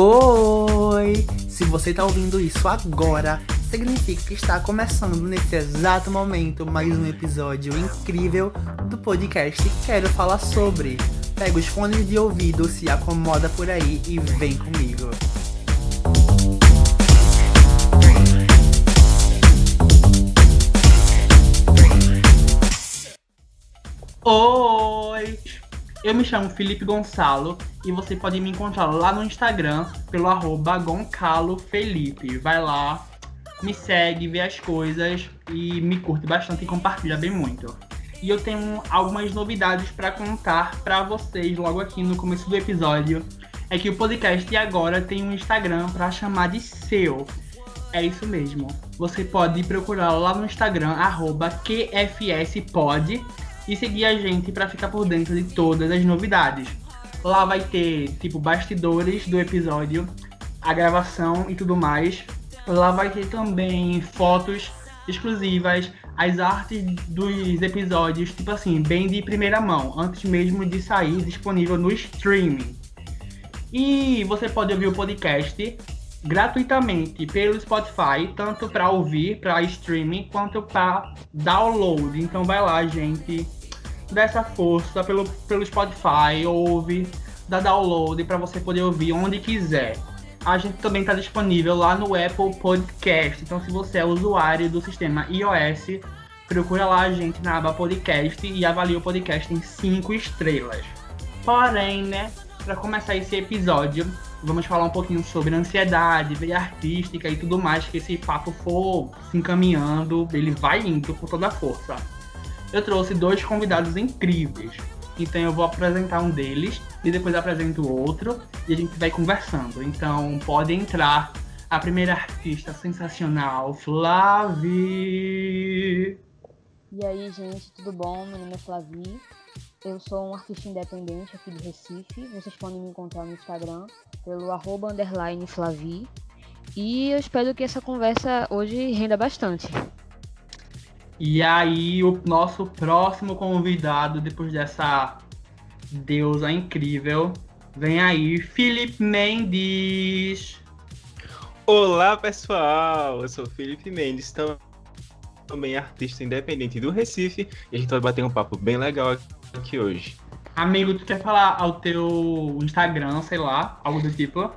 Oi! Se você está ouvindo isso agora, significa que está começando nesse exato momento mais um episódio incrível do podcast Quero Falar Sobre. Pega os fones de ouvido, se acomoda por aí e vem comigo. Oi! Eu me chamo Felipe Gonçalo e você pode me encontrar lá no Instagram pelo arroba goncalofelipe. Vai lá, me segue, vê as coisas e me curte bastante e compartilha bem muito. E eu tenho algumas novidades para contar para vocês logo aqui no começo do episódio. É que o podcast agora tem um Instagram para chamar de seu. É isso mesmo. Você pode procurar lá no Instagram, arroba QFSPod e seguir a gente para ficar por dentro de todas as novidades. Lá vai ter, tipo, bastidores do episódio, a gravação e tudo mais. Lá vai ter também fotos exclusivas, as artes dos episódios, tipo assim, bem de primeira mão, antes mesmo de sair disponível no streaming. E você pode ouvir o podcast gratuitamente pelo Spotify, tanto para ouvir, para streaming, quanto para download. Então vai lá, gente, dá essa força pelo, pelo Spotify, ouve, dá download para você poder ouvir onde quiser. A gente também está disponível lá no Apple Podcast. Então, se você é usuário do sistema iOS, procura lá a gente na aba podcast e avalie o podcast em 5 estrelas. Porém, né, para começar esse episódio, vamos falar um pouquinho sobre ansiedade, veia artística e tudo mais, que esse papo for se encaminhando, ele vai indo com toda a força eu trouxe dois convidados incríveis. Então eu vou apresentar um deles e depois apresento o outro e a gente vai conversando. Então pode entrar a primeira artista sensacional, Flavi. E aí, gente, tudo bom? Meu nome é Flavi. Eu sou um artista independente aqui de Recife. Vocês podem me encontrar no Instagram pelo arroba underline Flavi. E eu espero que essa conversa hoje renda bastante. E aí, o nosso próximo convidado, depois dessa deusa incrível, vem aí, Felipe Mendes. Olá, pessoal! Eu sou Felipe Mendes, também artista independente do Recife, e a gente vai bater um papo bem legal aqui hoje. Amigo, tu quer falar ao teu Instagram, sei lá, algo do tipo?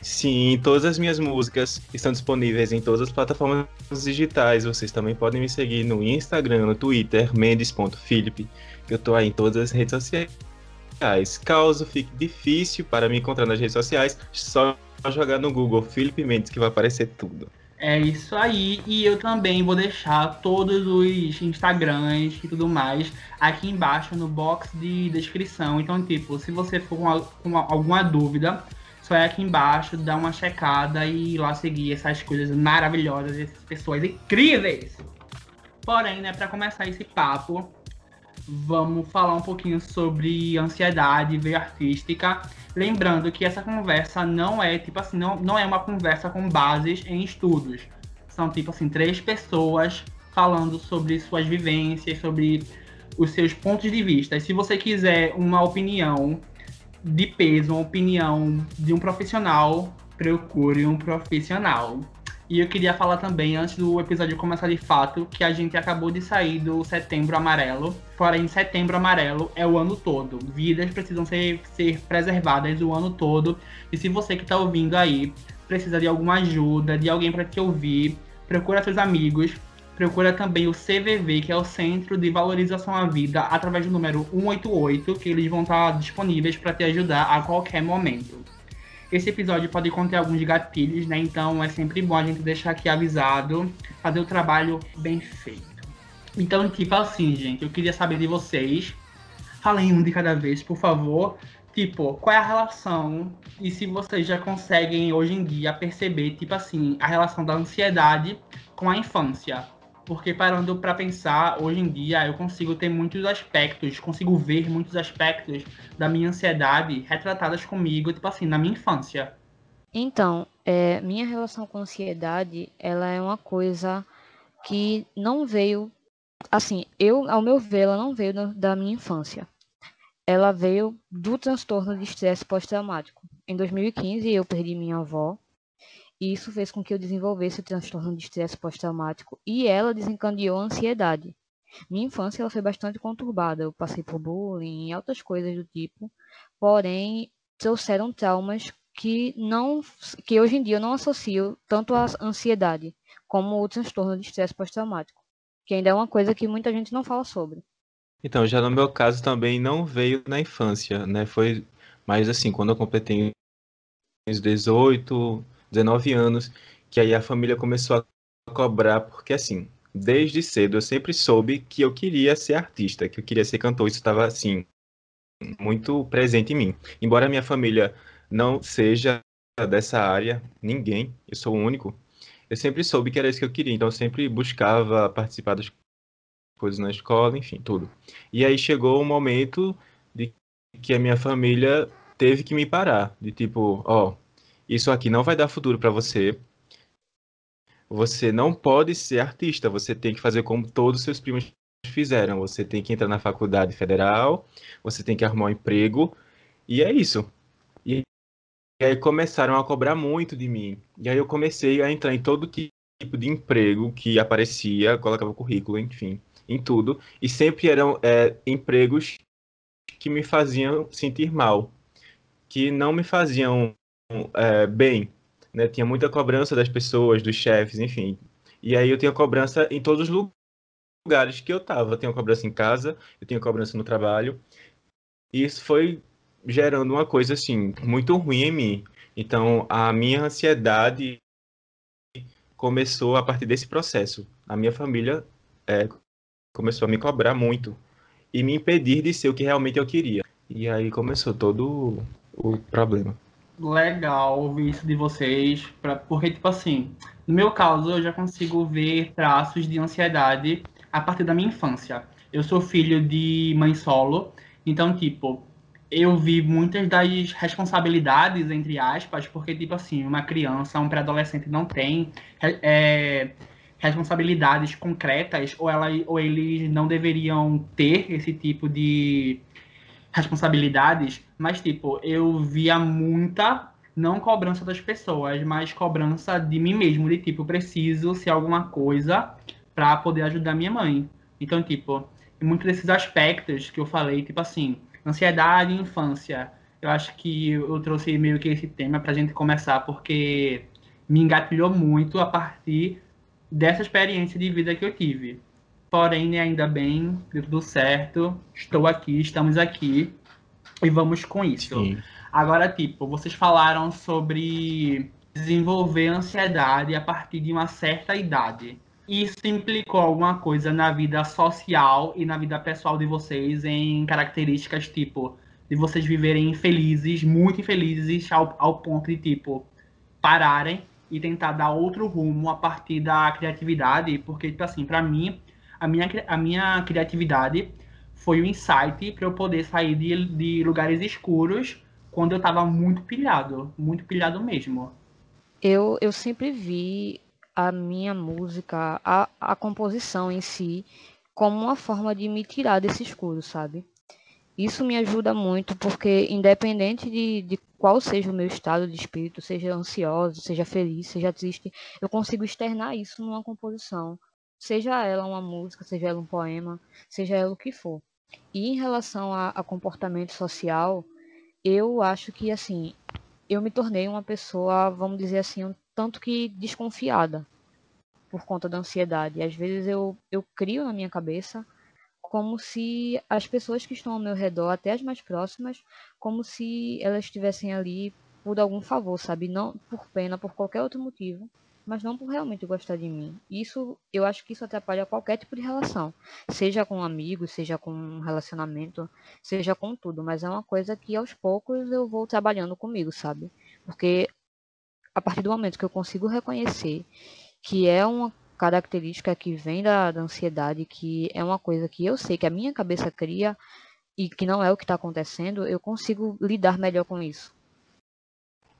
Sim, todas as minhas músicas estão disponíveis em todas as plataformas digitais. Vocês também podem me seguir no Instagram, no Twitter, mendes.philip, eu tô aí em todas as redes sociais. Caso fique difícil para me encontrar nas redes sociais, só jogar no Google Felipe Mendes que vai aparecer tudo. É isso aí, e eu também vou deixar todos os Instagrams e tudo mais aqui embaixo no box de descrição. Então, tipo, se você for com alguma dúvida, só é aqui embaixo, dá uma checada e lá seguir essas coisas maravilhosas, essas pessoas incríveis. Porém, né, para começar esse papo, vamos falar um pouquinho sobre ansiedade veia artística. Lembrando que essa conversa não é, tipo assim, não, não é uma conversa com bases em estudos. São, tipo assim, três pessoas falando sobre suas vivências, sobre os seus pontos de vista. Se você quiser uma opinião de peso, uma opinião de um profissional, procure um profissional. E eu queria falar também, antes do episódio começar de fato, que a gente acabou de sair do Setembro Amarelo. Porém, Setembro Amarelo é o ano todo. Vidas precisam ser, ser preservadas o ano todo. E se você que está ouvindo aí precisa de alguma ajuda, de alguém para te ouvir, procura seus amigos, procura também o CVV, que é o Centro de Valorização à Vida, através do número 188, que eles vão estar disponíveis para te ajudar a qualquer momento. Esse episódio pode conter alguns gatilhos, né? Então é sempre bom a gente deixar aqui avisado, fazer o trabalho bem feito. Então, tipo assim, gente, eu queria saber de vocês. Falem um de cada vez, por favor. Tipo, qual é a relação e se vocês já conseguem hoje em dia perceber, tipo assim, a relação da ansiedade com a infância porque parando para pensar, hoje em dia eu consigo ter muitos aspectos, consigo ver muitos aspectos da minha ansiedade retratadas comigo, tipo assim, na minha infância. Então, é, minha relação com ansiedade, ela é uma coisa que não veio, assim, eu, ao meu ver, ela não veio da minha infância. Ela veio do transtorno de estresse pós-traumático. em 2015 eu perdi minha avó e isso fez com que eu desenvolvesse o transtorno de estresse pós-traumático e ela desencadeou a ansiedade. Minha infância ela foi bastante conturbada, eu passei por bullying e outras coisas do tipo, porém trouxeram traumas que não que hoje em dia eu não associo tanto à ansiedade como o transtorno de estresse pós-traumático, que ainda é uma coisa que muita gente não fala sobre. Então, já no meu caso também não veio na infância, né? Foi mais assim, quando eu completei uns 18, 19 anos, que aí a família começou a cobrar, porque assim, desde cedo eu sempre soube que eu queria ser artista, que eu queria ser cantor, isso estava assim, muito presente em mim. Embora minha família não seja dessa área, ninguém, eu sou o único, eu sempre soube que era isso que eu queria, então eu sempre buscava participar das coisas na escola, enfim, tudo. E aí chegou um momento de que a minha família teve que me parar, de tipo, ó, isso aqui não vai dar futuro para você. Você não pode ser artista, você tem que fazer como todos os seus primos fizeram. Você tem que entrar na faculdade federal, você tem que arrumar um emprego, e é isso. E, e aí começaram a cobrar muito de mim. E aí eu comecei a entrar em todo tipo de emprego que aparecia, colocava currículo, enfim, em tudo. E sempre eram é, empregos que me faziam sentir mal, que não me faziam é, bem. Né? Tinha muita cobrança das pessoas, dos chefes, enfim. E aí eu tinha cobrança em todos os lugares que eu estava. Eu tinha cobrança em casa, eu tinha cobrança no trabalho. E isso foi gerando uma coisa assim muito ruim em mim. Então a minha ansiedade começou a partir desse processo. A minha família é, começou a me cobrar muito e me impedir de ser o que realmente eu queria. E aí começou todo o problema. Legal ouvir isso de vocês, pra, porque, tipo assim, no meu caso, eu já consigo ver traços de ansiedade a partir da minha infância. Eu sou filho de mãe solo, então, tipo, eu vi muitas das responsabilidades, entre aspas, porque, tipo assim, uma criança, um pré-adolescente não tem é, responsabilidades concretas, ou, ela, ou eles não deveriam ter esse tipo de responsabilidades, mas, tipo, eu via muita, não cobrança das pessoas, mas cobrança de mim mesmo, de tipo, preciso ser alguma coisa para poder ajudar minha mãe. Então, tipo, muitos desses aspectos que eu falei, tipo assim, ansiedade e infância. Eu acho que eu trouxe meio que esse tema para a gente começar, porque me engatilhou muito a partir dessa experiência de vida que eu tive. Porém, ainda bem, tudo certo, estou aqui, estamos aqui e vamos com isso. Sim. Agora, tipo, vocês falaram sobre desenvolver ansiedade a partir de uma certa idade. Isso implicou alguma coisa na vida social e na vida pessoal de vocês em características tipo de vocês viverem infelizes, muito infelizes ao, ao ponto de tipo pararem e tentar dar outro rumo a partir da criatividade, porque tipo assim, para mim, a minha a minha criatividade foi o insight para eu poder sair de, de lugares escuros quando eu estava muito pilhado, muito pilhado mesmo. Eu, eu sempre vi a minha música, a, a composição em si, como uma forma de me tirar desse escuro, sabe? Isso me ajuda muito porque, independente de, de qual seja o meu estado de espírito, seja ansioso, seja feliz, seja triste, eu consigo externar isso numa composição. Seja ela uma música, seja ela um poema, seja ela o que for. E em relação a, a comportamento social, eu acho que, assim, eu me tornei uma pessoa, vamos dizer assim, um tanto que desconfiada por conta da ansiedade. Às vezes eu, eu crio na minha cabeça como se as pessoas que estão ao meu redor, até as mais próximas, como se elas estivessem ali por algum favor, sabe? Não por pena, por qualquer outro motivo, mas não por realmente gostar de mim. Isso, eu acho que isso atrapalha qualquer tipo de relação, seja com amigos, seja com um relacionamento, seja com tudo, mas é uma coisa que aos poucos eu vou trabalhando comigo, sabe? Porque a partir do momento que eu consigo reconhecer que é uma característica que vem da, da ansiedade, que é uma coisa que eu sei que a minha cabeça cria e que não é o que está acontecendo, eu consigo lidar melhor com isso.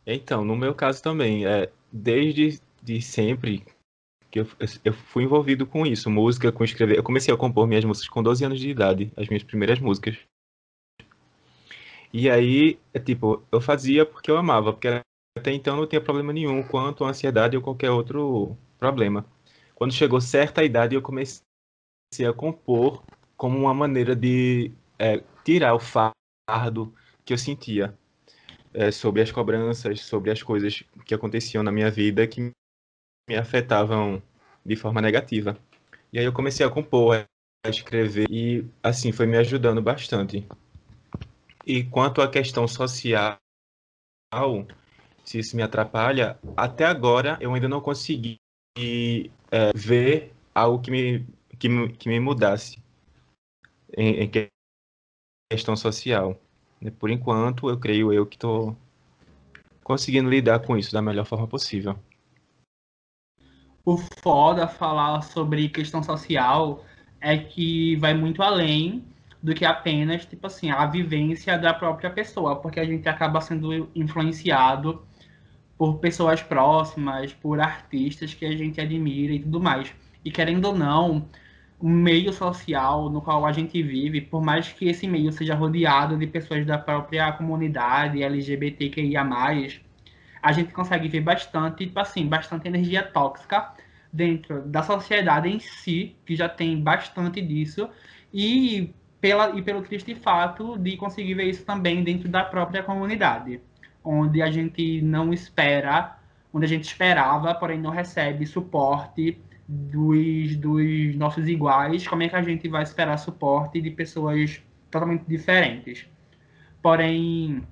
Então, no meu caso também, é, desde de sempre que eu, eu fui envolvido com isso, música, com escrever. Eu comecei a compor minhas músicas com 12 anos de idade, as minhas primeiras músicas. E aí, é tipo, eu fazia porque eu amava, porque até então não tinha problema nenhum quanto a ansiedade ou qualquer outro problema. Quando chegou certa idade, eu comecei a compor como uma maneira de é, tirar o fardo que eu sentia é, sobre as cobranças, sobre as coisas que aconteciam na minha vida que me afetavam de forma negativa. E aí eu comecei a compor, a escrever e assim foi me ajudando bastante. E quanto à questão social, se isso me atrapalha, até agora eu ainda não consegui é, ver algo que me, que, me, que me mudasse em, em questão social. Por enquanto, eu creio eu que estou conseguindo lidar com isso da melhor forma possível. O foda falar sobre questão social é que vai muito além do que apenas, tipo assim, a vivência da própria pessoa, porque a gente acaba sendo influenciado por pessoas próximas, por artistas que a gente admira e tudo mais. E querendo ou não, o meio social no qual a gente vive, por mais que esse meio seja rodeado de pessoas da própria comunidade LGBTQIA+, a gente consegue ver bastante, tipo assim, bastante energia tóxica dentro da sociedade em si, que já tem bastante disso, e, pela, e pelo triste fato de conseguir ver isso também dentro da própria comunidade, onde a gente não espera, onde a gente esperava, porém não recebe suporte dos, dos nossos iguais, como é que a gente vai esperar suporte de pessoas totalmente diferentes? Porém,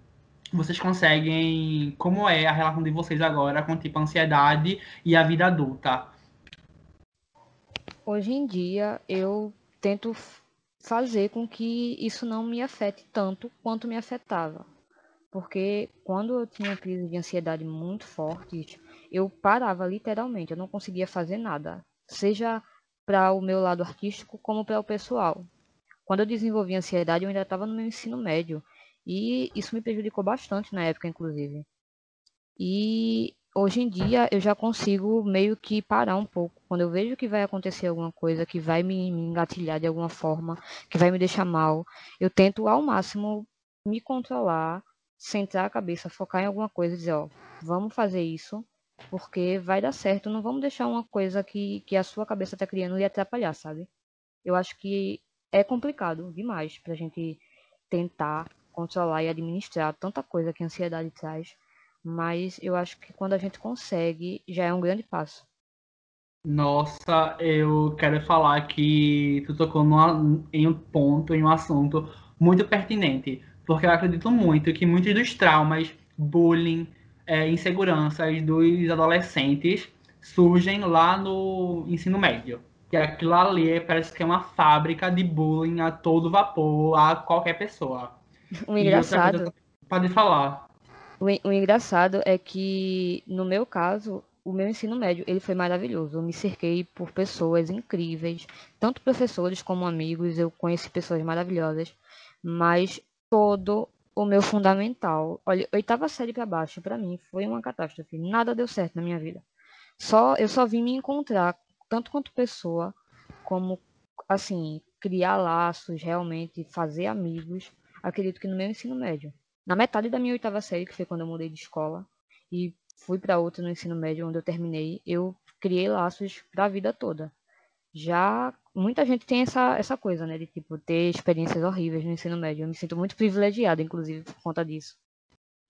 vocês conseguem. Como é a relação de vocês agora com tipo a ansiedade e a vida adulta? Hoje em dia eu tento fazer com que isso não me afete tanto quanto me afetava. Porque quando eu tinha crise de ansiedade muito forte, eu parava literalmente, eu não conseguia fazer nada, seja para o meu lado artístico como para o pessoal. Quando eu desenvolvi ansiedade, eu ainda estava no meu ensino médio e isso me prejudicou bastante na época, inclusive. E hoje em dia eu já consigo meio que parar um pouco. Quando eu vejo que vai acontecer alguma coisa que vai me, engatilhar de alguma forma, que vai me deixar mal, eu tento ao máximo me controlar, centrar a cabeça, focar em alguma coisa e dizer, ó, vamos fazer isso, porque vai dar certo, não vamos deixar uma coisa que, que a sua cabeça tá criando lhe atrapalhar, sabe? Eu acho que é complicado demais pra gente tentar controlar e administrar tanta coisa que a ansiedade traz mas eu acho que quando a gente consegue, já é um grande passo. Nossa, eu quero falar que tu tocou numa, em um ponto, em um assunto muito pertinente, porque eu acredito muito que muitos dos traumas, bullying, é, inseguranças dos adolescentes surgem lá no ensino médio. Que aquilo ali parece que é uma fábrica de bullying a todo vapor a qualquer pessoa. O engraçado. Pode falar. O, o engraçado é que, no meu caso, o meu ensino médio ele foi maravilhoso. Eu me cerquei por pessoas incríveis, tanto professores como amigos. Eu conheci pessoas maravilhosas, mas todo o meu fundamental, olha, oitava série para baixo, para mim foi uma catástrofe. Nada deu certo na minha vida. Só eu só vim me encontrar tanto quanto pessoa, como assim criar laços, realmente fazer amigos. Acredito que no meu ensino médio na metade da minha oitava série, que foi quando eu mudei de escola, e fui para outra no ensino médio, onde eu terminei, eu criei laços para a vida toda. Já muita gente tem essa, essa coisa, né, de tipo ter experiências horríveis no ensino médio. Eu me sinto muito privilegiada, inclusive, por conta disso.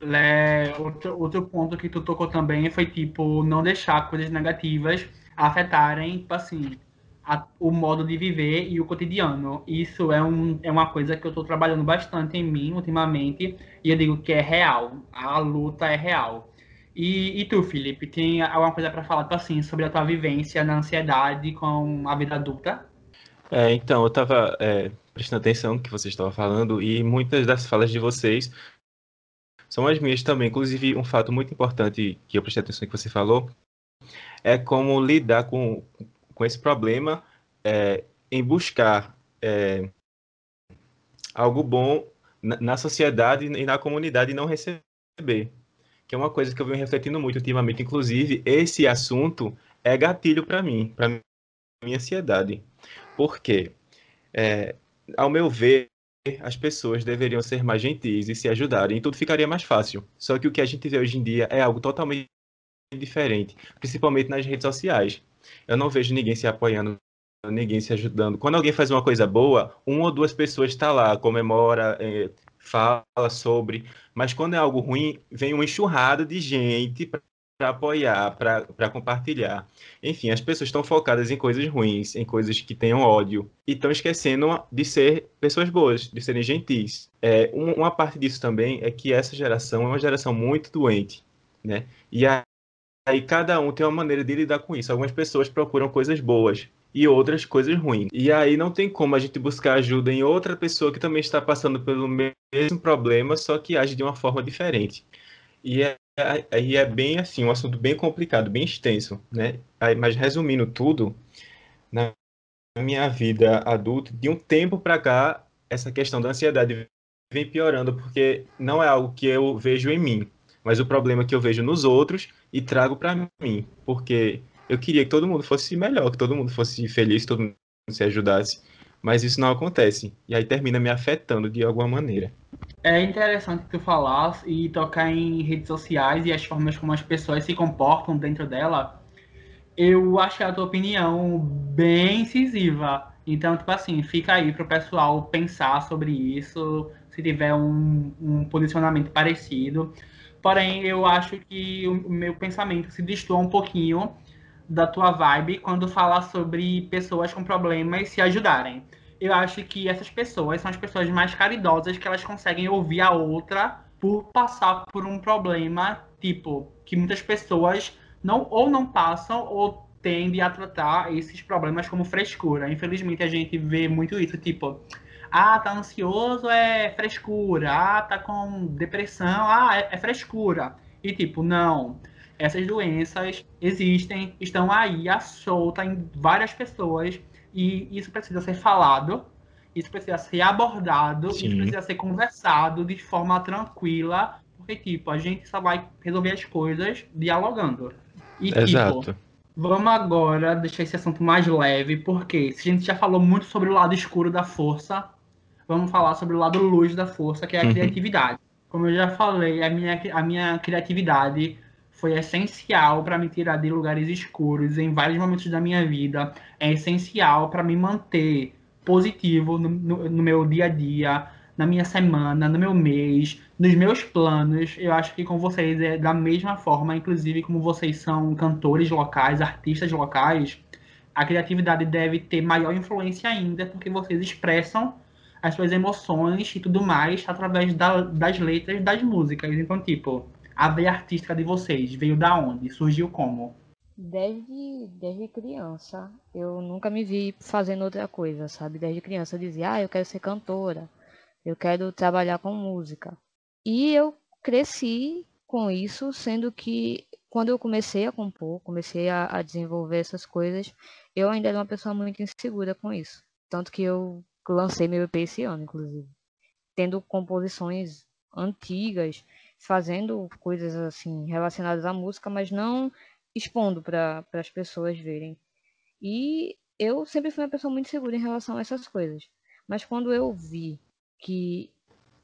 É, outro, outro ponto que tu tocou também foi, tipo, não deixar coisas negativas afetarem, tipo assim, a, o modo de viver e o cotidiano. Isso é, um, é uma coisa que eu estou trabalhando bastante em mim ultimamente e eu digo que é real. A luta é real. E, e tu, Felipe, tem alguma coisa para falar assim sobre a tua vivência na ansiedade com a vida adulta? É, então, eu estava é, prestando atenção no que vocês estavam falando e muitas das falas de vocês são as minhas também. Inclusive, um fato muito importante que eu prestei atenção que você falou é como lidar com, com esse problema é, em buscar é, algo bom na, na, sociedade e na comunidade e não receber. Que é uma coisa que eu venho refletindo muito ultimamente. Inclusive, esse assunto é gatilho para mim, para minha ansiedade. Porque, é, ao meu ver, as pessoas deveriam ser mais gentis e se ajudarem, e tudo ficaria mais fácil. Só que o que a gente vê hoje em dia é algo totalmente diferente, principalmente nas redes sociais. Eu não vejo ninguém se apoiando, ninguém se ajudando. Quando alguém faz uma coisa boa, uma ou duas pessoas está lá, comemora, é, fala sobre, mas quando é algo ruim, vem uma enxurrada de gente para apoiar, para compartilhar. Enfim, as pessoas estão focadas em coisas ruins, em coisas que tenham ódio, e estão esquecendo de ser pessoas boas, de serem gentis. É, uma parte disso também é que essa geração é uma geração muito doente, né? E aí cada um tem uma maneira de lidar com isso. Algumas pessoas procuram coisas boas, e outras coisas ruins. E aí não tem como a gente buscar ajuda em outra pessoa que também está passando pelo mesmo problema, só que age de uma forma diferente. E é aí é bem assim, um assunto bem complicado, bem extenso, né? Aí, mas resumindo tudo, na minha vida adulta, de um tempo para cá, essa questão da ansiedade vem piorando, porque não é algo que eu vejo em mim, mas o problema que eu vejo nos outros e trago para mim, porque eu queria que todo mundo fosse melhor, que todo mundo fosse feliz, todo mundo se ajudasse, mas isso não acontece, e aí termina me afetando de alguma maneira. É interessante tu falar e tocar em redes sociais e as formas como as pessoas se comportam dentro dela. Eu achei a tua opinião bem incisiva. Então, tipo assim, fica aí pro pessoal pensar sobre isso, se tiver um, um posicionamento parecido. Porém, eu acho que o meu pensamento se destoa um pouquinho da tua vibe quando fala sobre pessoas com problemas se ajudarem eu acho que essas pessoas são as pessoas mais caridosas que elas conseguem ouvir a outra por passar por um problema, tipo, que muitas pessoas não ou não passam ou tendem a tratar esses problemas como frescura. Infelizmente a gente vê muito isso, tipo, ah, tá ansioso é frescura, ah, tá com depressão, ah, é, é frescura. E tipo, não. Essas doenças existem, estão aí à solta em várias pessoas e isso precisa ser falado, isso precisa ser abordado, Sim. isso precisa ser conversado de forma tranquila, porque, tipo, a gente só vai resolver as coisas dialogando. E, tipo, Exato. tipo, vamos agora deixar esse assunto mais leve, porque se a gente já falou muito sobre o lado escuro da força, vamos falar sobre o lado luz da força, que é a uhum. criatividade. Como eu já falei, a minha, a minha criatividade foi essencial para me tirar de lugares escuros em vários momentos da minha vida. É essencial para me manter positivo no, no, no, meu dia a dia, na minha semana, no meu mês, nos meus planos. Eu acho que com vocês é da mesma forma, inclusive como vocês são cantores locais, artistas locais, a criatividade deve ter maior influência ainda, porque vocês expressam as suas emoções e tudo mais através da, das letras das músicas. Então, tipo, a veia artística de vocês veio da onde? Surgiu como? Desde, desde criança, eu nunca me vi fazendo outra coisa, sabe? Desde criança eu dizia, ah, eu quero ser cantora, eu quero trabalhar com música. E eu cresci com isso, sendo que quando eu comecei a compor, comecei a, a desenvolver essas coisas, eu ainda era uma pessoa muito insegura com isso. Tanto que eu lancei meu EP esse ano, inclusive. Tendo composições antigas fazendo coisas assim relacionadas à música, mas não expondo para as pessoas verem. E eu sempre fui uma pessoa muito segura em relação a essas coisas. Mas quando eu vi que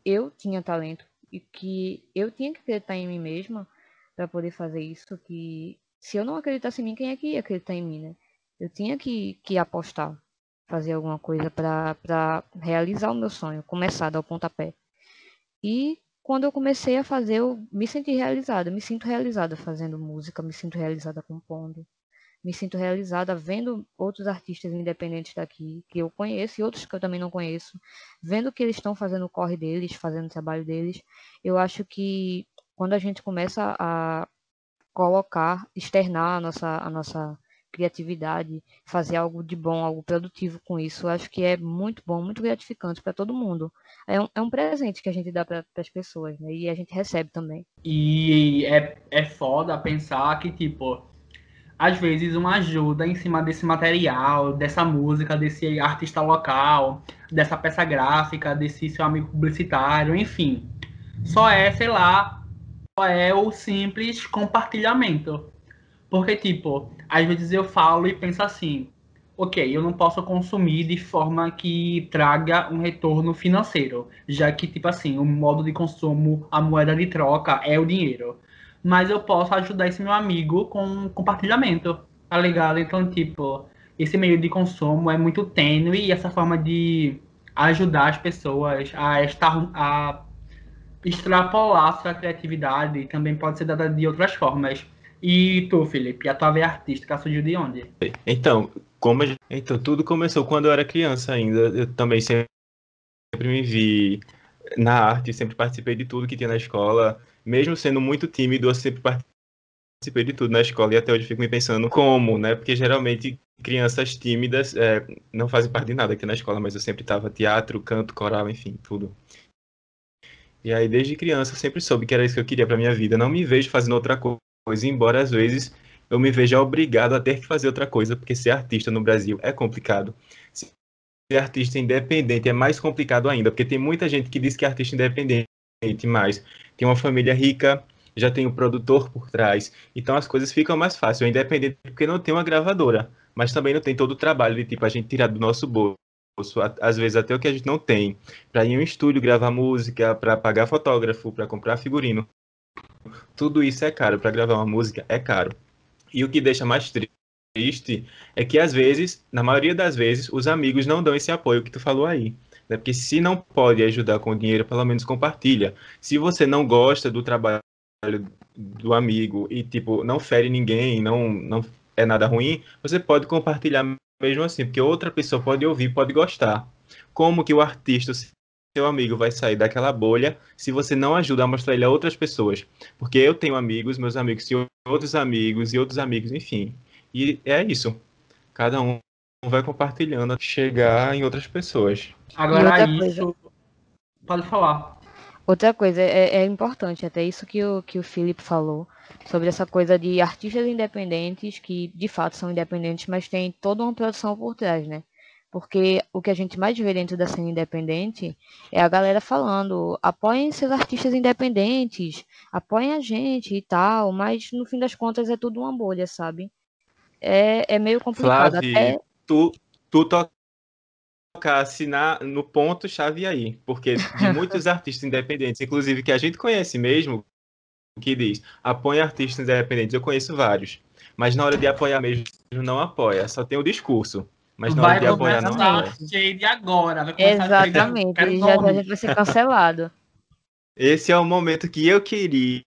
eu tinha talento e que eu tinha que acreditar em mim mesma para poder fazer isso, que se eu não acreditasse em mim, quem é que ia acreditar em mim, né? Eu tinha que, que apostar, fazer alguma coisa para realizar o meu sonho, começar a dar o pontapé. E quando eu comecei a fazer, eu me senti realizada, me sinto realizada fazendo música, me sinto realizada compondo, me sinto realizada vendo outros artistas independentes daqui, que eu conheço e outros que eu também não conheço, vendo que eles estão fazendo o corre deles, fazendo o trabalho deles. Eu acho que quando a gente começa a colocar, externar a nossa, a nossa criatividade, fazer algo de bom, algo produtivo com isso. Eu acho que é muito bom, muito gratificante para todo mundo. É um, é um presente que a gente dá para as pessoas, né? E a gente recebe também. E é, é foda pensar que, tipo, às vezes uma ajuda em cima desse material, dessa música, desse artista local, dessa peça gráfica, desse seu amigo publicitário, enfim. Só é, sei lá, só é o simples compartilhamento. Porque, tipo, às vezes eu falo e penso assim, ok, eu não posso consumir de forma que traga um retorno financeiro, já que, tipo assim, o modo de consumo, a moeda de troca é o dinheiro. Mas eu posso ajudar esse meu amigo com compartilhamento, tá ligado? Então, tipo, esse meio de consumo é muito tênue e essa forma de ajudar as pessoas a estar a extrapolar sua criatividade também pode ser dada de outras formas. E tu, Felipe, a tua veia artística surgiu de onde? Então, como gente... então tudo começou quando eu era criança ainda. Eu também sempre me vi na arte, sempre participei de tudo que tinha na escola, mesmo sendo muito tímido, eu sempre participei de tudo na escola e até hoje fico me pensando como, né? Porque geralmente crianças tímidas é, não fazem parte de nada aqui na escola, mas eu sempre estava teatro, canto, coral, enfim, tudo. E aí, desde criança, eu sempre soube que era isso que eu queria para minha vida. Não me vejo fazendo outra coisa, embora às vezes eu me veja obrigado a ter que fazer outra coisa, porque ser artista no Brasil é complicado. Ser artista independente é mais complicado ainda, porque tem muita gente que diz que é artista independente, mas tem uma família rica, já tem o produtor por trás, então as coisas ficam mais fáceis. É independente porque não tem uma gravadora, mas também não tem todo o trabalho de tipo a gente tirar do nosso bolso às vezes até o que a gente não tem, para ir em um estúdio gravar música, para pagar fotógrafo, para comprar figurino. Tudo isso é caro, para gravar uma música é caro. E o que deixa mais triste é que às vezes, na maioria das vezes, os amigos não dão esse apoio que tu falou aí. Né? Porque se não pode ajudar com dinheiro, pelo menos compartilha. Se você não gosta do trabalho do amigo e tipo não fere ninguém, não não é nada ruim, você pode compartilhar mesmo assim, porque outra pessoa pode ouvir, pode gostar. Como que o artista, seu amigo, vai sair daquela bolha se você não ajuda a mostrar ele a outras pessoas? Porque eu tenho amigos, meus amigos têm outros amigos e outros amigos, enfim. E é isso. Cada um vai compartilhando chegar em outras pessoas. Agora isso. Coisa... Pode falar. Outra coisa, é, é, importante, até isso que o, que o Felipe falou, sobre essa coisa de artistas independentes, que de fato são independentes, mas tem toda uma produção por trás, né? Porque o que a gente mais vê dentro da cena independente é a galera falando, apoiem seus artistas independentes, apoiem a gente e tal, mas no fim das contas é tudo uma bolha, sabe? É, é meio complicado. Flávio, até... tu, tu tocasse na, no ponto-chave aí, porque de muitos artistas independentes, inclusive que a gente conhece mesmo, que diz apoia artistas independentes, eu conheço vários, mas na hora de apoiar mesmo não apoia, só tem o discurso. Mas na vai hora de apoiar não apoia. Shade agora, vai Exatamente, a já, já vai ser cancelado. Esse é o momento que eu queria.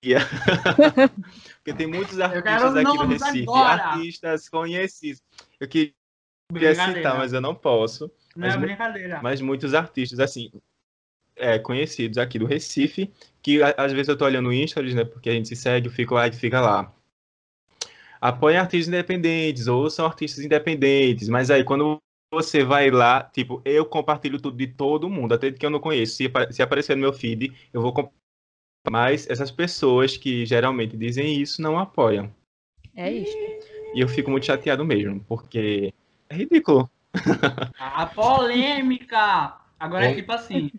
Porque tem muitos artistas aqui no Recife, agora. artistas conhecidos. Eu queria citar, mas eu não posso. Não mas, é brincadeira. Mas muitos artistas, assim, é, conhecidos aqui do Recife, que às vezes eu tô olhando o stories, né? Porque a gente se segue, eu fico lá e fica lá. Apoia artistas independentes, ou são artistas independentes, mas aí quando você vai lá, tipo, eu compartilho tudo de todo mundo, até de que eu não conheço. Se, se aparecer no meu feed, eu vou compartilhar. Mas essas pessoas que geralmente dizem isso não apoiam. É isso. E eu fico muito chateado mesmo, porque é ridículo. A polêmica! Agora é tipo assim,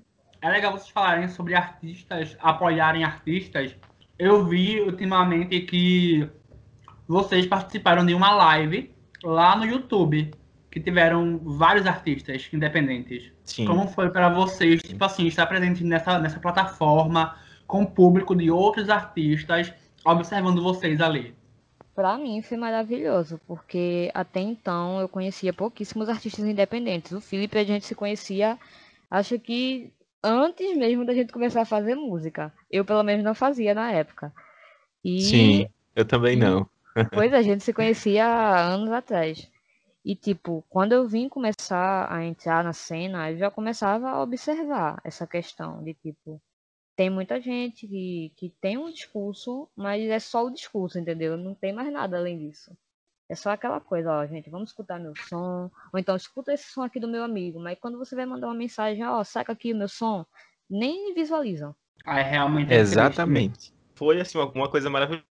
é legal vocês falarem sobre artistas, apoiarem artistas. Eu vi ultimamente que vocês participaram de uma live lá no YouTube, que tiveram vários artistas independentes. Sim. Como foi para vocês, tipo assim, estar presente nessa, nessa plataforma com o público de outros artistas observando vocês ali? Para mim foi maravilhoso, porque até então eu conhecia pouquíssimos artistas independentes. O Felipe a gente se conhecia, acho que antes mesmo da gente começar a fazer música. Eu, pelo menos, não fazia na época. E... Sim, eu também não. Pois a gente se conhecia anos atrás. E, tipo, quando eu vim começar a entrar na cena, eu já começava a observar essa questão de, tipo, tem muita gente que, que tem um discurso, mas é só o discurso, entendeu? Não tem mais nada além disso. É só aquela coisa, ó, gente, vamos escutar meu som, ou então escuta esse som aqui do meu amigo, mas quando você vai mandar uma mensagem, ó, saca aqui o meu som, nem visualizam. Ah, é realmente. É Exatamente. Foi assim uma, uma coisa maravilhosa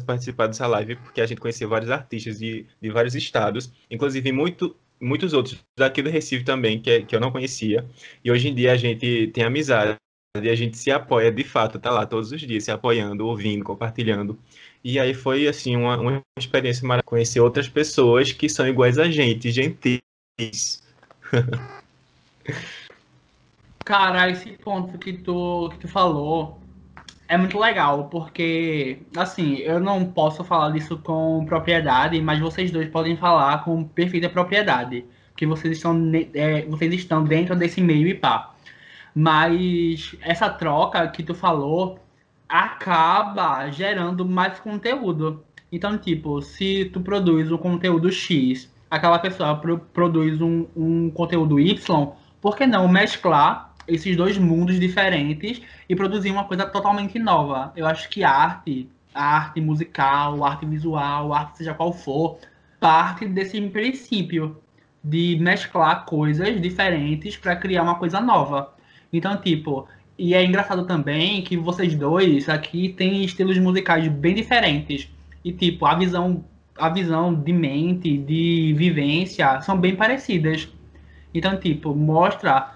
participar dessa live, porque a gente conhecia vários artistas de, de vários estados, inclusive muito, muitos outros daqui do Recife também, que, que eu não conhecia. E hoje em dia a gente tem amizade e a gente se apoia de fato, tá lá todos os dias se apoiando, ouvindo, compartilhando. E aí foi, assim, uma, uma experiência maravilhosa. Conhecer outras pessoas que são iguais a gente, gentis. Cara, esse ponto que tu, que tu falou é muito legal, porque, assim, eu não posso falar disso com propriedade, mas vocês dois podem falar com perfeita propriedade, que vocês estão, é, vocês estão dentro desse meio e pá. Mas essa troca que tu falou acaba gerando mais conteúdo. Então, tipo, se tu produz um conteúdo X, aquela pessoa pro, produz um, um conteúdo Y, por que não mesclar esses dois mundos diferentes e produzir uma coisa totalmente nova? Eu acho que arte, arte musical, arte visual, arte seja qual for, parte desse princípio de mesclar coisas diferentes para criar uma coisa nova. Então, tipo, e é engraçado também que vocês dois aqui têm estilos musicais bem diferentes. E, tipo, a visão, a visão de mente, de vivência, são bem parecidas. Então, tipo, mostra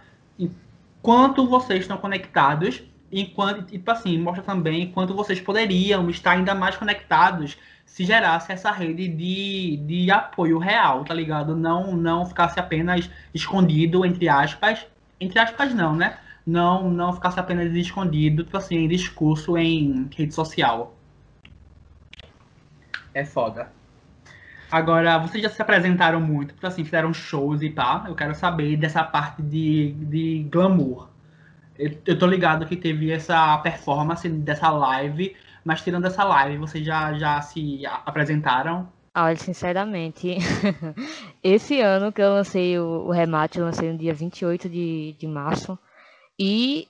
quanto vocês estão conectados enquanto, tipo assim, mostra também quanto vocês poderiam estar ainda mais conectados se gerasse essa rede de, de apoio real, tá ligado? Não, não ficasse apenas escondido, entre aspas. Entre aspas, não, né? não não ficasse apenas escondido, tipo assim, em discurso em rede social. É foda. Agora, vocês já se apresentaram muito, tipo assim, fizeram shows e pá. Eu quero saber dessa parte de, de glamour. Eu, eu tô ligado que teve essa performance dessa live, mas tirando essa live, vocês já, já se apresentaram? Olha, sinceramente, esse ano que eu lancei o, o remate, eu lancei no dia 28 de, de março. E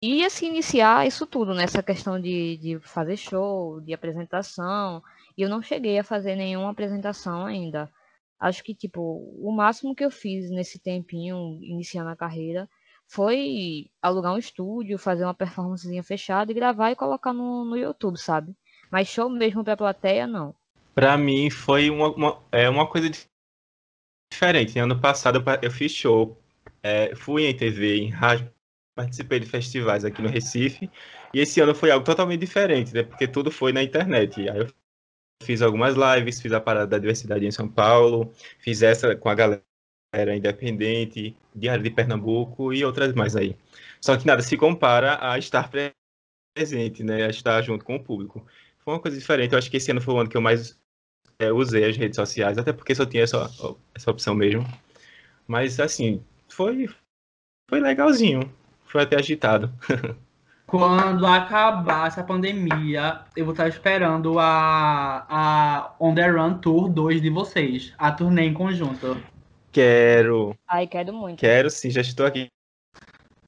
ia se iniciar isso tudo, nessa questão de, de fazer show, de apresentação. E eu não cheguei a fazer nenhuma apresentação ainda. Acho que, tipo, o máximo que eu fiz nesse tempinho, iniciando a carreira, foi alugar um estúdio, fazer uma performancezinha fechada e gravar e colocar no, no YouTube, sabe? Mas show mesmo pra plateia, não. Pra mim foi uma, uma, é uma coisa diferente. Ano passado eu fiz show, é, fui em TV, em rádio, participei de festivais aqui no Recife. E esse ano foi algo totalmente diferente, né? Porque tudo foi na internet. Aí eu fiz algumas lives, fiz a parada da diversidade em São Paulo, fiz essa com a galera independente, Diário de Pernambuco e outras mais aí. Só que nada se compara a estar presente, né? A estar junto com o público. Foi uma coisa diferente. Eu acho que esse ano foi o ano que eu mais é, usei as redes sociais, até porque só tinha essa, essa opção mesmo. Mas, assim, foi, foi legalzinho foi até agitado. Quando acabar essa pandemia, eu vou estar esperando a, a On The Run Tour 2 de vocês. A turnê em conjunto. Quero. Ai, quero muito. Quero sim, já estou aqui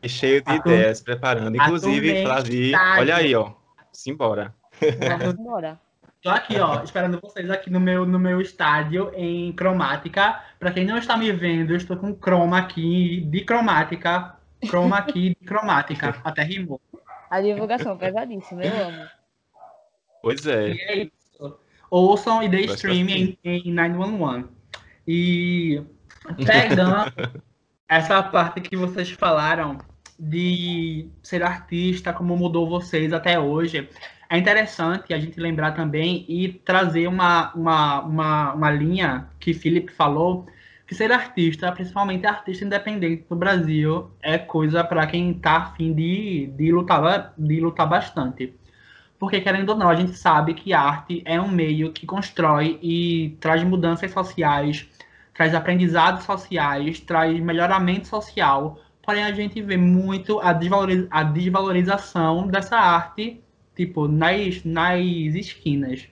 cheio de a ideias, preparando. Inclusive, Flavi, olha aí, ó. Simbora. Simbora. Tô aqui, ó, esperando vocês aqui no meu, no meu estádio em cromática. Para quem não está me vendo, eu estou com croma aqui de cromática Chroma key cromática. Até rimou. A divulgação pesadíssima, eu amo. Pois é. E é isso. Ouçam e dê stream em, em 911. E pegando essa parte que vocês falaram de ser artista, como mudou vocês até hoje, é interessante a gente lembrar também e trazer uma, uma, uma, uma linha que Felipe falou que ser artista, principalmente artista independente no Brasil, é coisa para quem tá afim de, de, lutar, de lutar bastante. Porque, querendo ou não, a gente sabe que arte é um meio que constrói e traz mudanças sociais, traz aprendizados sociais, traz melhoramento social. Porém, a gente vê muito a, desvaloriza a desvalorização dessa arte, tipo, nas, nas esquinas.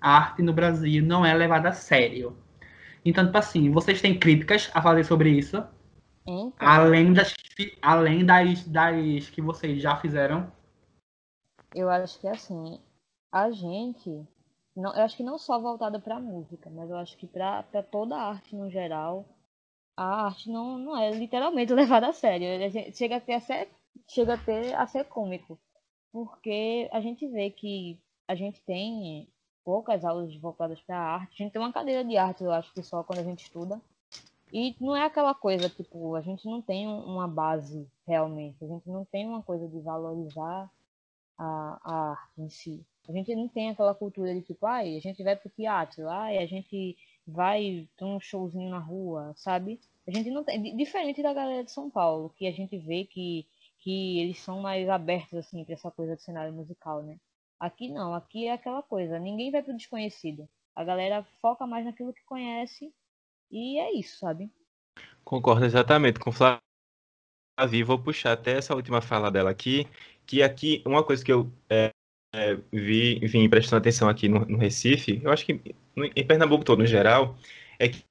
A arte no Brasil não é levada a sério então, tipo assim, vocês têm críticas a fazer sobre isso? Então. Além, das, além das, das que vocês já fizeram? Eu acho que assim, a gente. Não, eu acho que não só voltada para música, mas eu acho que para toda a arte no geral, a arte não, não é literalmente levada a sério. Chega a ter a ser, chega a ter a ser cômico. Porque a gente vê que a gente tem poucas aulas voltadas para a arte. A gente tem uma cadeira de arte, eu acho que só quando a gente estuda. E não é aquela coisa, tipo, a gente não tem uma base realmente. A gente não tem uma coisa de valorizar a, a arte em si. A gente não tem aquela cultura de tipo, ai, a gente vai pro teatro, ai, a gente vai ter um showzinho na rua, sabe? A gente não tem. Diferente da galera de São Paulo, que a gente vê que, que eles são mais abertos, assim, pra essa coisa do cenário musical, né? Aqui não, aqui é aquela coisa, ninguém vai pro desconhecido. A galera foca mais naquilo que conhece e é isso, sabe? Concordo exatamente com Flavi. Vou puxar até essa última fala dela aqui, que aqui, uma coisa que eu é, é, vi, vim prestando atenção aqui no, no, Recife, eu acho que em Pernambuco todo, no geral, é que,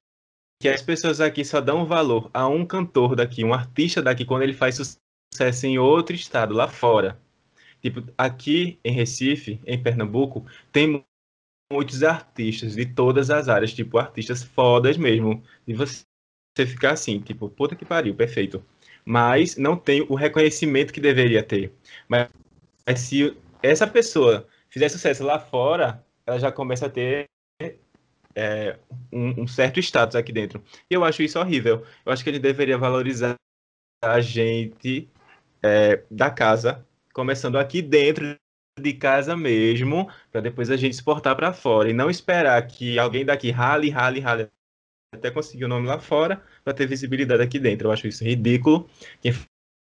que as pessoas aqui só dão valor a um cantor daqui, um artista daqui, quando ele faz sucesso em outro estado, lá fora. Tipo, aqui em Recife, em Pernambuco, tem muitos artistas de todas as áreas, tipo, artistas fodas mesmo. E você ficar assim, tipo, puta que pariu, perfeito. Mas não tem o reconhecimento que deveria ter. Mas, mas se essa pessoa fizer sucesso lá fora, ela já começa a ter é, um, um, certo status aqui dentro. E eu acho isso horrível. Eu acho que ele deveria valorizar a gente é, da casa começando aqui dentro de casa mesmo, para depois a gente exportar para fora e não esperar que alguém daqui rale, rale, rale até conseguir o nome lá fora para ter visibilidade aqui dentro. Eu acho isso ridículo. Quem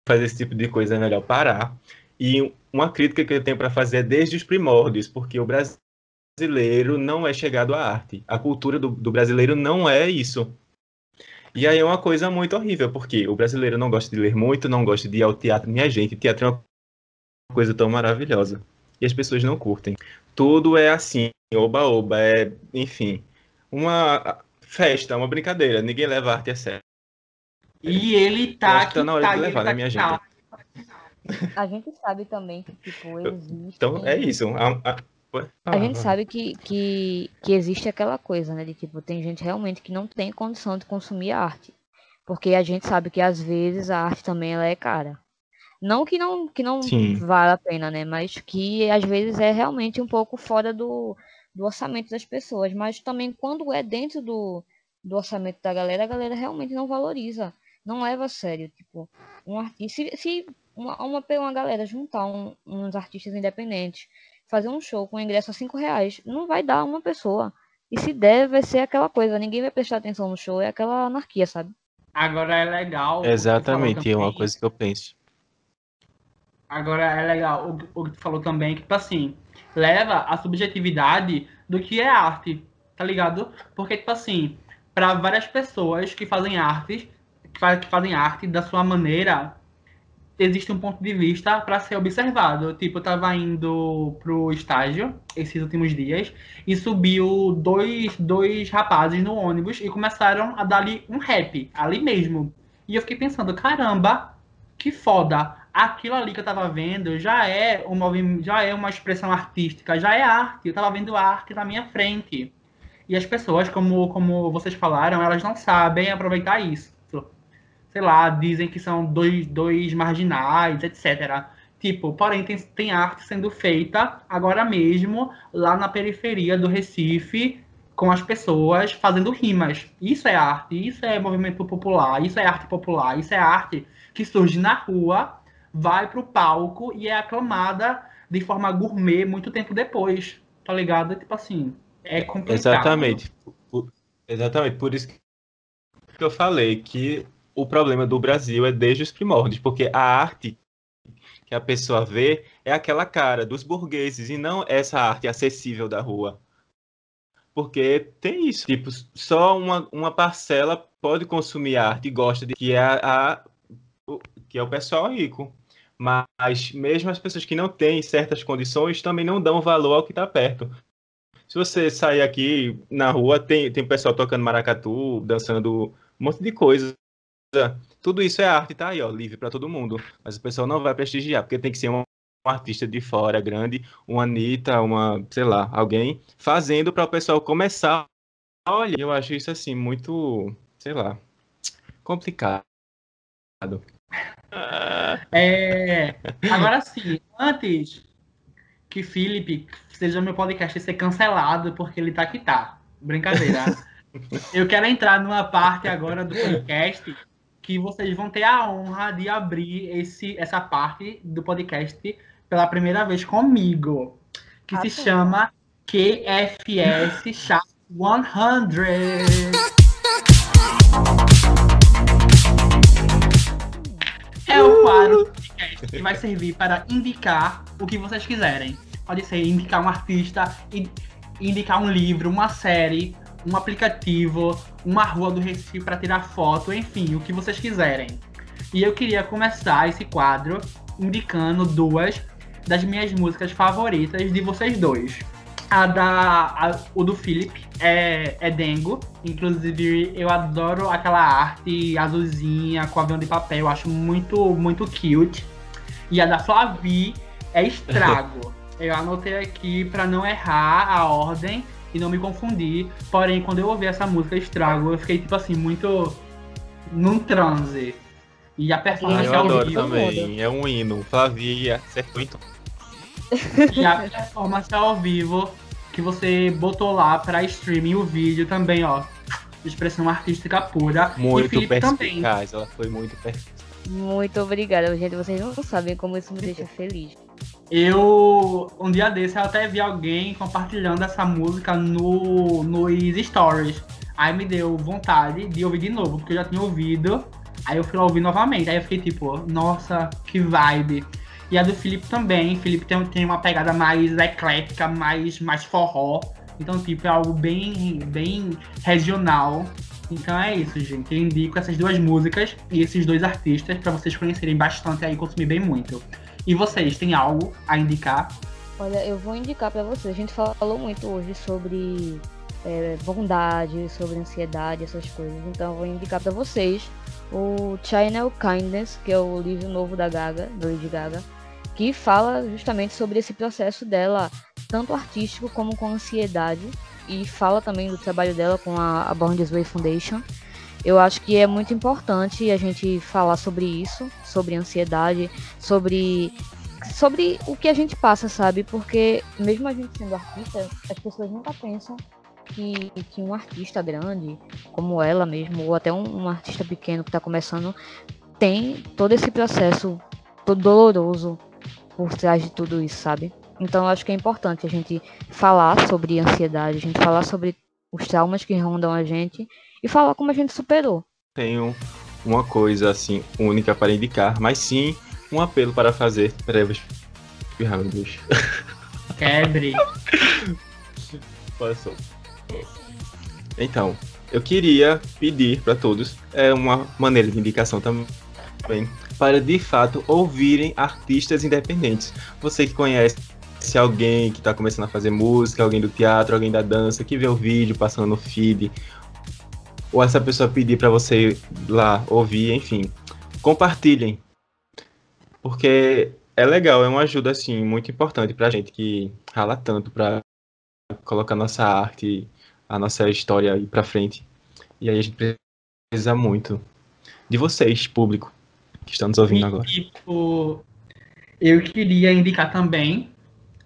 faz esse tipo de coisa é melhor parar. E uma crítica que eu tenho para fazer é desde os primórdios, porque o brasileiro não é chegado à arte. A cultura do, do brasileiro não é isso. E aí é uma coisa muito horrível, porque o brasileiro não gosta de ler muito, não gosta de ir ao teatro. Minha gente, teatro é uma coisa tão maravilhosa. E as pessoas não curtem. Tudo é assim, oba-oba, é, enfim, uma festa, uma brincadeira. Ninguém leva a arte a sério. E ele tá. Que tá na hora tá, de levar, né, minha tá. gente? A gente sabe também que, tipo, existe. Então, é isso. A, a... Ah, a gente sabe que, que, que existe aquela coisa, né? De tipo, tem gente realmente que não tem condição de consumir arte. Porque a gente sabe que às vezes a arte também ela é cara. Não que não, que não vale a pena, né? Mas que às vezes é realmente um pouco fora do, do orçamento das pessoas. Mas também quando é dentro do, do orçamento da galera, a galera realmente não valoriza. Não leva a sério. Tipo, um artista. Se, se uma, uma, uma galera juntar um, uns artistas independentes, fazer um show com ingresso a 5 reais, não vai dar uma pessoa. E se der, vai ser aquela coisa, ninguém vai prestar atenção no show, é aquela anarquia, sabe? Agora é legal. Exatamente, é uma coisa que eu penso. Agora é legal o, o que tu falou também, que, tipo assim, leva a subjetividade do que é arte, tá ligado? Porque, tipo assim, para várias pessoas que fazem artes, que, faz, que fazem arte da sua maneira, existe um ponto de vista para ser observado. Tipo, eu tava indo pro estágio esses últimos dias e subiu dois, dois rapazes no ônibus e começaram a dar ali um rap, ali mesmo. E eu fiquei pensando, caramba, que foda aquilo ali que eu tava vendo já é um movimento, já é uma expressão artística, já é arte. Eu tava vendo arte na minha frente. E as pessoas, como, como vocês falaram, elas não sabem aproveitar isso. Sei lá, dizem que são dois, dois marginais, etc. Tipo, porém, tem, tem arte sendo feita agora mesmo lá na periferia do Recife, com as pessoas fazendo rimas. Isso é arte, isso é movimento popular, isso é arte popular, isso é arte que surge na rua vai pro palco e é aclamada de forma gourmet muito tempo depois, tá ligado? Tipo assim, é complicado. Exatamente. Exatamente, por isso que eu falei que o problema do Brasil é desde os primórdios, porque a arte que a pessoa vê é aquela cara dos burgueses e não essa arte acessível da rua. Porque tem isso, tipo, só uma, uma parcela pode consumir arte e gosta de que é a, a que é o pessoal rico. Mas mesmo as pessoas que não têm certas condições também não dão valor ao que está perto. Se você sair aqui na rua, tem, tem pessoal tocando maracatu, dançando um monte de coisa. Tudo isso é arte, tá aí, ó, livre para todo mundo. Mas o pessoal não vai prestigiar, porque tem que ser um, artista de fora grande, uma Anitta, uma, sei lá, alguém fazendo para o pessoal começar. Olha, eu acho isso assim muito, sei lá, complicado. É, agora sim, antes que Felipe seja meu podcast ser cancelado porque ele tá que tá. Brincadeira. Eu quero entrar numa parte agora do podcast que vocês vão ter a honra de abrir esse, essa parte do podcast pela primeira vez comigo. que se chama QFS Chat 100. O quadro que vai servir para indicar o que vocês quiserem. Pode ser indicar um artista, indicar um livro, uma série, um aplicativo, uma rua do Recife para tirar foto, enfim, o que vocês quiserem. E eu queria começar esse quadro indicando duas das minhas músicas favoritas de vocês dois. A da. A, o do Philip é, é Dengo. Inclusive, eu adoro aquela arte azulzinha com avião de papel. Eu acho muito, muito cute. E a da Flavi é Estrago. eu anotei aqui para não errar a ordem e não me confundir. Porém, quando eu ouvi essa música Estrago, eu fiquei, tipo assim, muito num transe. E a performance eu adoro também. É um hino. Flavia acertou então. E a performance ao vivo que você botou lá pra streaming o vídeo também, ó. Expressão artística pura. Muito perspicaz, ela foi muito perspicaz. Muito obrigada, gente. Vocês não sabem como isso me deixa feliz. Eu, um dia desse, eu até vi alguém compartilhando essa música no, nos stories. Aí me deu vontade de ouvir de novo, porque eu já tinha ouvido. Aí eu fui lá ouvir novamente. Aí eu fiquei tipo, nossa, que vibe. E a do Felipe também. Felipe tem, tem uma pegada mais eclética, mais, mais forró. Então, tipo, é algo bem, bem regional. Então é isso, gente. Eu indico essas duas músicas e esses dois artistas para vocês conhecerem bastante aí e consumir bem muito. E vocês, têm algo a indicar? Olha, eu vou indicar para vocês. A gente falou muito hoje sobre é, bondade, sobre ansiedade, essas coisas. Então eu vou indicar para vocês o Channel Kindness, que é o livro novo da Gaga, do Lady Gaga que fala justamente sobre esse processo dela, tanto artístico como com ansiedade, e fala também do trabalho dela com a, a Born This Way Foundation. Eu acho que é muito importante a gente falar sobre isso, sobre ansiedade, sobre sobre o que a gente passa, sabe? Porque mesmo a gente sendo artista, as pessoas nunca pensam que, que um artista grande, como ela mesmo, ou até um, um artista pequeno que está começando, tem todo esse processo doloroso por trás de tudo isso, sabe? Então eu acho que é importante a gente falar sobre ansiedade, a gente falar sobre os traumas que rondam a gente e falar como a gente superou. Tenho uma coisa assim única para indicar, mas sim um apelo para fazer. Meu Deus. Quebre. Passou. Então, eu queria pedir para todos é uma maneira de indicação também para de fato ouvirem artistas independentes. Você que conhece se alguém que está começando a fazer música, alguém do teatro, alguém da dança, que vê o vídeo passando no feed, ou essa pessoa pedir para você lá ouvir, enfim, compartilhem. Porque é legal, é uma ajuda assim muito importante para gente que rala tanto para colocar nossa arte, a nossa história aí para frente. E aí a gente precisa muito de vocês, público que estão nos ouvindo e, agora. Tipo, eu queria indicar também,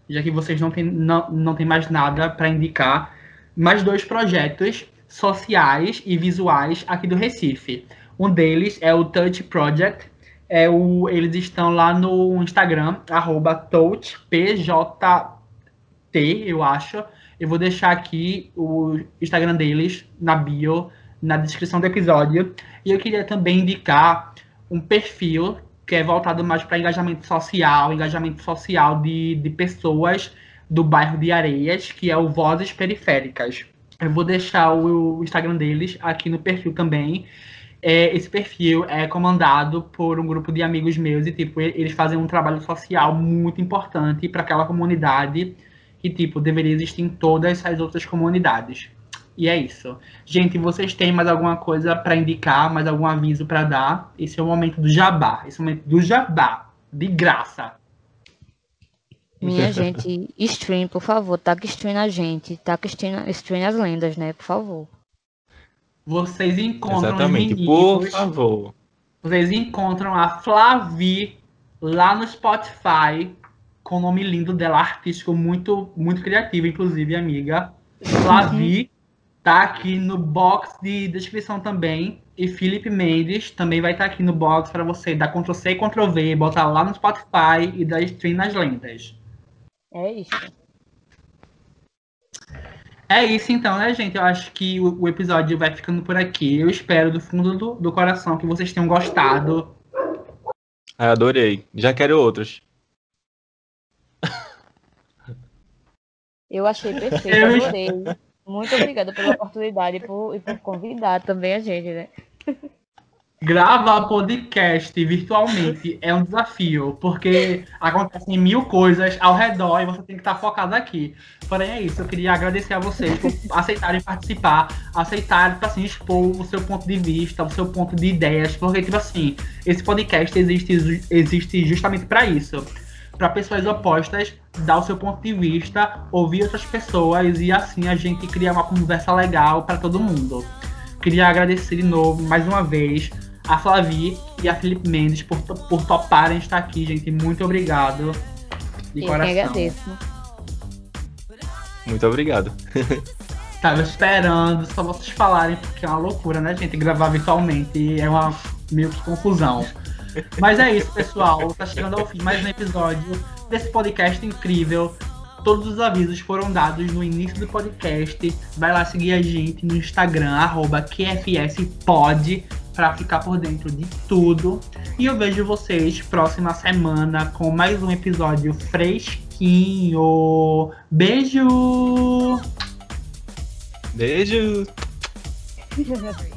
já que vocês não têm, não, não tem mais nada para indicar, mais dois projetos sociais e visuais aqui do Recife. Um deles é o Touch Project. É o, eles estão lá no Instagram, arroba touch, eu acho. Eu vou deixar aqui o Instagram deles na bio, na descrição do episódio. E eu queria também indicar um perfil que é voltado mais para engajamento social, engajamento social de, de pessoas do bairro de Areias, que é o Vozes Periféricas. Eu vou deixar o Instagram deles aqui no perfil também. É, esse perfil é comandado por um grupo de amigos meus e tipo eles fazem um trabalho social muito importante para aquela comunidade que tipo deveria existir em todas as outras comunidades. E é isso. Gente, vocês têm mais alguma coisa para indicar, mais algum aviso para dar? Esse é o momento do jabá. Esse é o momento do jabá. De graça. Minha gente, stream, por favor. Taca stream na gente. Taca stream, stream as lendas, né? Por favor. Vocês encontram Exatamente, por favor. Vocês encontram a Flavi lá no Spotify com o nome lindo dela, artístico, muito, muito criativo, inclusive, amiga. Flavi tá aqui no box de descrição também. E Felipe Mendes também vai estar tá aqui no box para você dar Ctrl C e Ctrl V, botar lá no Spotify e dar stream nas lentas. É isso. É isso então, né, gente? Eu acho que o, o episódio vai ficando por aqui. Eu espero do fundo do, do coração que vocês tenham gostado. Ah, adorei. Já quero outros. Eu achei perfeito, Eu- adorei. Muito obrigada pela oportunidade e por, e por convidar também a gente, né? Gravar podcast virtualmente é um desafio, porque acontecem mil coisas ao redor e você tem que estar focado aqui. Porém, é isso. Eu queria agradecer a vocês por aceitarem participar, aceitarem, tipo assim, expor o seu ponto de vista, o seu ponto de ideias, porque, tipo assim, esse podcast existe, existe justamente para isso. Para pessoas opostas dar o seu ponto de vista, ouvir outras pessoas e assim a gente criar uma conversa legal para todo mundo. Queria agradecer de novo, mais uma vez, a Flavi e a Felipe Mendes por, por toparem estar aqui, gente. Muito obrigado. De Eu coração. que agradeço. Muito obrigado. Tava esperando só vocês falarem, porque é uma loucura, né, gente? Gravar virtualmente é uma meio que confusão. Mas é isso, pessoal. Tá chegando ao fim de mais um episódio desse podcast incrível. Todos os avisos foram dados no início do podcast. Vai lá seguir a gente no Instagram, arroba QFSPod, pra ficar por dentro de tudo. E eu vejo vocês próxima semana com mais um episódio fresquinho. Beijo! Beijo!